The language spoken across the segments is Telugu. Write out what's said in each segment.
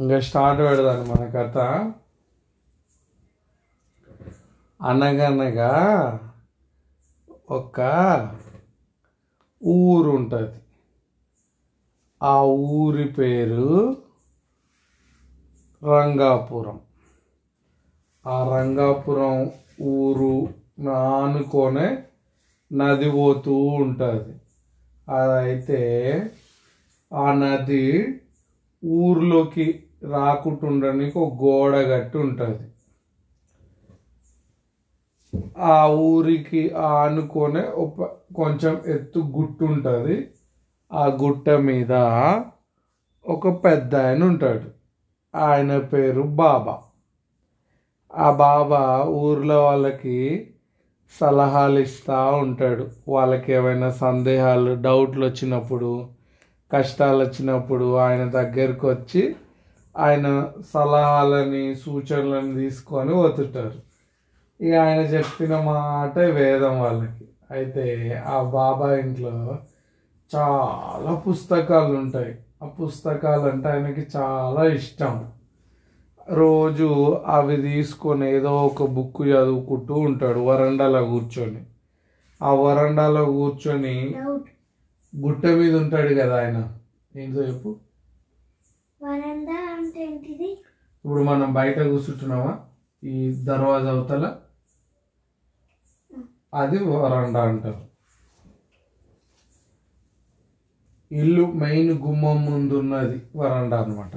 ఇంకా స్టార్ట్ పెడదాను మన కథ. అనగనగా ఒక ఊరు ఉంటుంది. ఆ ఊరి పేరు రంగాపురం. ఆ రంగాపురం ఊరు ఆనుకొనే నది పోతూ ఉంటుంది. అదైతే ఆ నది ఊర్లోకి రాకుంటుండడానికి ఒక గోడ గట్టి ఉంటుంది. ఆ ఊరికి ఆనుకొనే ఒక కొంచెం ఎత్తు గుట్టు ఉంటుంది. ఆ గుట్ట మీద ఒక పెద్ద ఆయన ఉంటాడు. ఆయన పేరు బాబా. ఆ బాబా ఊర్లో వాళ్ళకి సలహాలు ఇస్తూ ఉంటాడు. వాళ్ళకి ఏమైనా సందేహాలు డౌట్లు వచ్చినప్పుడు కష్టాలు వచ్చినప్పుడు ఆయన దగ్గరకు వచ్చి ఆయన సలహాలని సూచనలను తీసుకొని వతుంటారు ఇక ఆయన చెప్పిన మాట వేదం వాళ్ళకి. అయితే ఆ బాబా ఇంట్లో చాలా పుస్తకాలు ఉంటాయి ఆ పుస్తకాలు అంటే ఆయనకి చాలా ఇష్టం. రోజు అవి తీసుకొని ఏదో ఒక బుక్ చదువుకుంటూ ఉంటాడు వరండాలో కూర్చొని. ఆ వరండాలో కూర్చొని గుట్ట మీద ఉంటాడు కదా ఆయన. ఏంటో చెప్పు. వరండా అంటే ఏంటిది? ఇప్పుడు మనం బయట కూర్చుంటున్నామా? ఈ దర్వాజా అవతల? అది వరండా అంటారు. ఇల్లు మెయిన్ గుమ్మం ముందు ఉన్నది వరండా అనమాట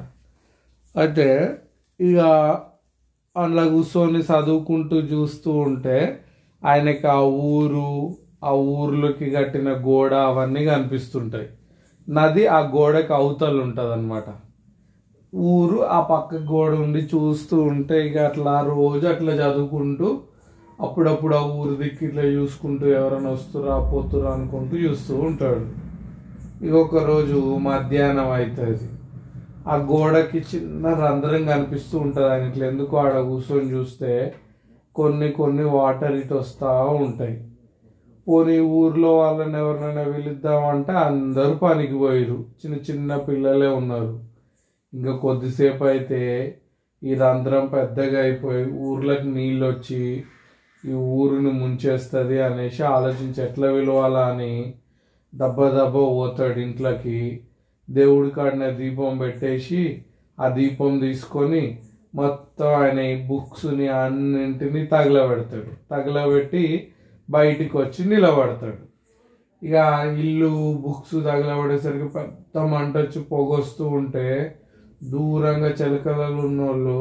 అయితే ఇక అందులో కూర్చొని చదువుకుంటూ చూస్తూ ఉంటే ఆయనకి ఆ ఊరు ఆ ఊర్లోకి కట్టిన గోడ అవన్నీ కనిపిస్తుంటాయి. నది ఆ గోడకి అవతలు ఉంటుంది అనమాట ఊరు ఆ పక్క గోడ ఉండి చూస్తూ ఉంటే ఇక అట్లా రోజు అట్లా చదువుకుంటూ అప్పుడప్పుడు ఆ ఊరు దిక్కు ఇట్లా చూసుకుంటూ ఎవరైనా వస్తురా పోతురా అనుకుంటూ చూస్తూ ఉంటాడు. ఇక ఒక రోజు మధ్యాహ్నం అవుతుంది ఆ గోడకి చిన్న రంధ్రం కనిపిస్తూ ఉంటుంది ఆయన ఇట్లా ఎందుకు ఆడ కూర్చొని చూస్తే కొన్ని కొన్ని వాటర్ ఇటు వస్తూ ఉంటాయి. పోనీ ఊర్లో వాళ్ళని ఎవరినైనా పిలుద్దామంటే అందరూ పనికి పోయారు చిన్న చిన్న పిల్లలే ఉన్నారు. ఇంకా కొద్దిసేపు అయితే ఈ రంధ్రం పెద్దగా అయిపోయి ఊర్లకు నీళ్ళు వచ్చి ఈ ఊరిని ముంచేస్తుంది అనేసి ఆలోచించి ఎట్లా విలువాలా అని దెబ్బ దెబ్బ పోతాడు ఇంట్లోకి. దేవుడి కాడిన దీపం పెట్టేసి ఆ దీపం తీసుకొని మొత్తం ఆయన బుక్స్ని అన్నింటినీ తగలబెడతాడు. తగలబెట్టి బయటికి వచ్చి నిలబడతాడు. ఇక ఇల్లు బుక్స్ తగలబడేసరికి పెద్ద మంట వచ్చి పొగొస్తూ ఉంటే దూరంగా చిలకలలో ఉన్నోళ్ళు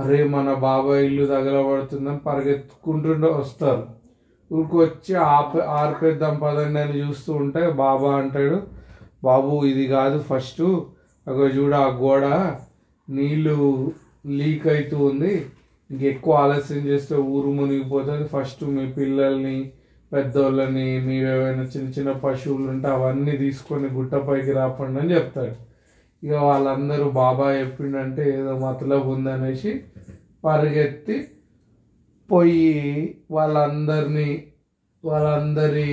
అరే మన బాబాయ్ ఇల్లు తగలబడుతుందని పరిగెత్తుకుంటుండే వస్తారు. ఊరికి వచ్చి ఆప ఆర్పేద్దాం పదండి అని చూస్తూ ఉంటే బాబా అంటాడు బాబు ఇది కాదు ఫస్ట్. అగో చూడ ఆ గోడ నీళ్ళు లీక్ అవుతూ ఉంది. ఇంక ఎక్కువ ఆలస్యం చేస్తే ఊరు మునిగిపోతుంది ఫస్ట్ మీ పిల్లల్ని పెద్దోళ్ళని మీవేమైనా చిన్న చిన్న పశువులు ఉంటే అవన్నీ తీసుకొని గుట్టపైకి రాపండి అని చెప్తాడు. ఇక వాళ్ళందరూ బాబా చెప్పిండంటే ఏదో మతలబ్ ఉందనేసి పరిగెత్తి పోయి వాళ్ళందరినీ వాళ్ళందరి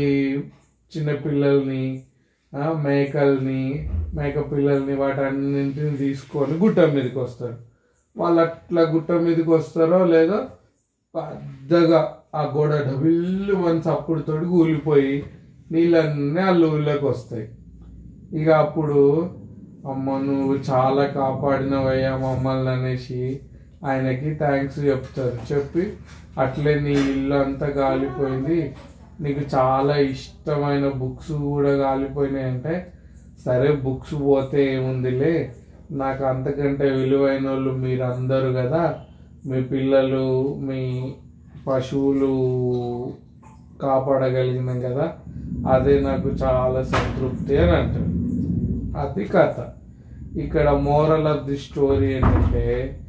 చిన్నపిల్లల్ని మేకల్ని మేక పిల్లల్ని వాటన్నింటిని తీసుకొని గుట్ట మీదకి వస్తారు వాళ్ళు అట్లా గుట్ట మీదకి వస్తారో లేదో పెద్దగా ఆ గోడ డబిల్లు మన చప్పుడుతోటి కూలిపోయి నీళ్ళన్నీ ఆ ఊళ్ళోకి వస్తాయి. ఇక అప్పుడు అమ్మ నువ్వు చాలా కాపాడినవయ్యా మమ్మల్ని అనేసి ఆయనకి థ్యాంక్స్ చెప్తారు. చెప్పి అట్లే నీ ఇల్లు అంతా కాలిపోయింది నీకు చాలా ఇష్టమైన బుక్స్ కూడా కాలిపోయినాయి అంటే సరే బుక్స్ పోతే ఏముందిలే? నాకు అంతకంటే విలువైన వాళ్ళు మీరు అందరు కదా. మీ పిల్లలు మీ పశువులు కాపాడగలిగినాం కదా. అదే నాకు చాలా సంతృప్తి అని అంటాడు అది కథ. ఇక్కడ మోరల్ ఆఫ్ ది స్టోరీ ఏంటంటే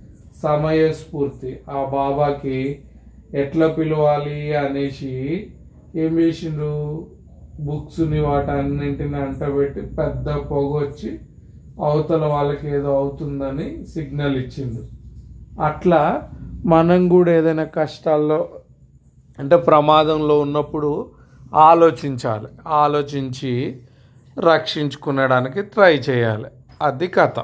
సమయస్ఫూర్తి. ఆ బాబాకి ఎట్లా పిలవాలి అనేసి ఏం చేసిండు బుక్స్ని వాటన్నింటిని అంటబెట్టి పెద్ద పొగ వచ్చి అవతల వాళ్ళకి ఏదో అవుతుందని సిగ్నల్ ఇచ్చింది. అట్లా మనం కూడా ఏదైనా కష్టాల్లో అంటే ప్రమాదంలో ఉన్నప్పుడు ఆలోచించాలి. ఆలోచించి రక్షించుకునడానికి ట్రై చేయాలి. అది కథ.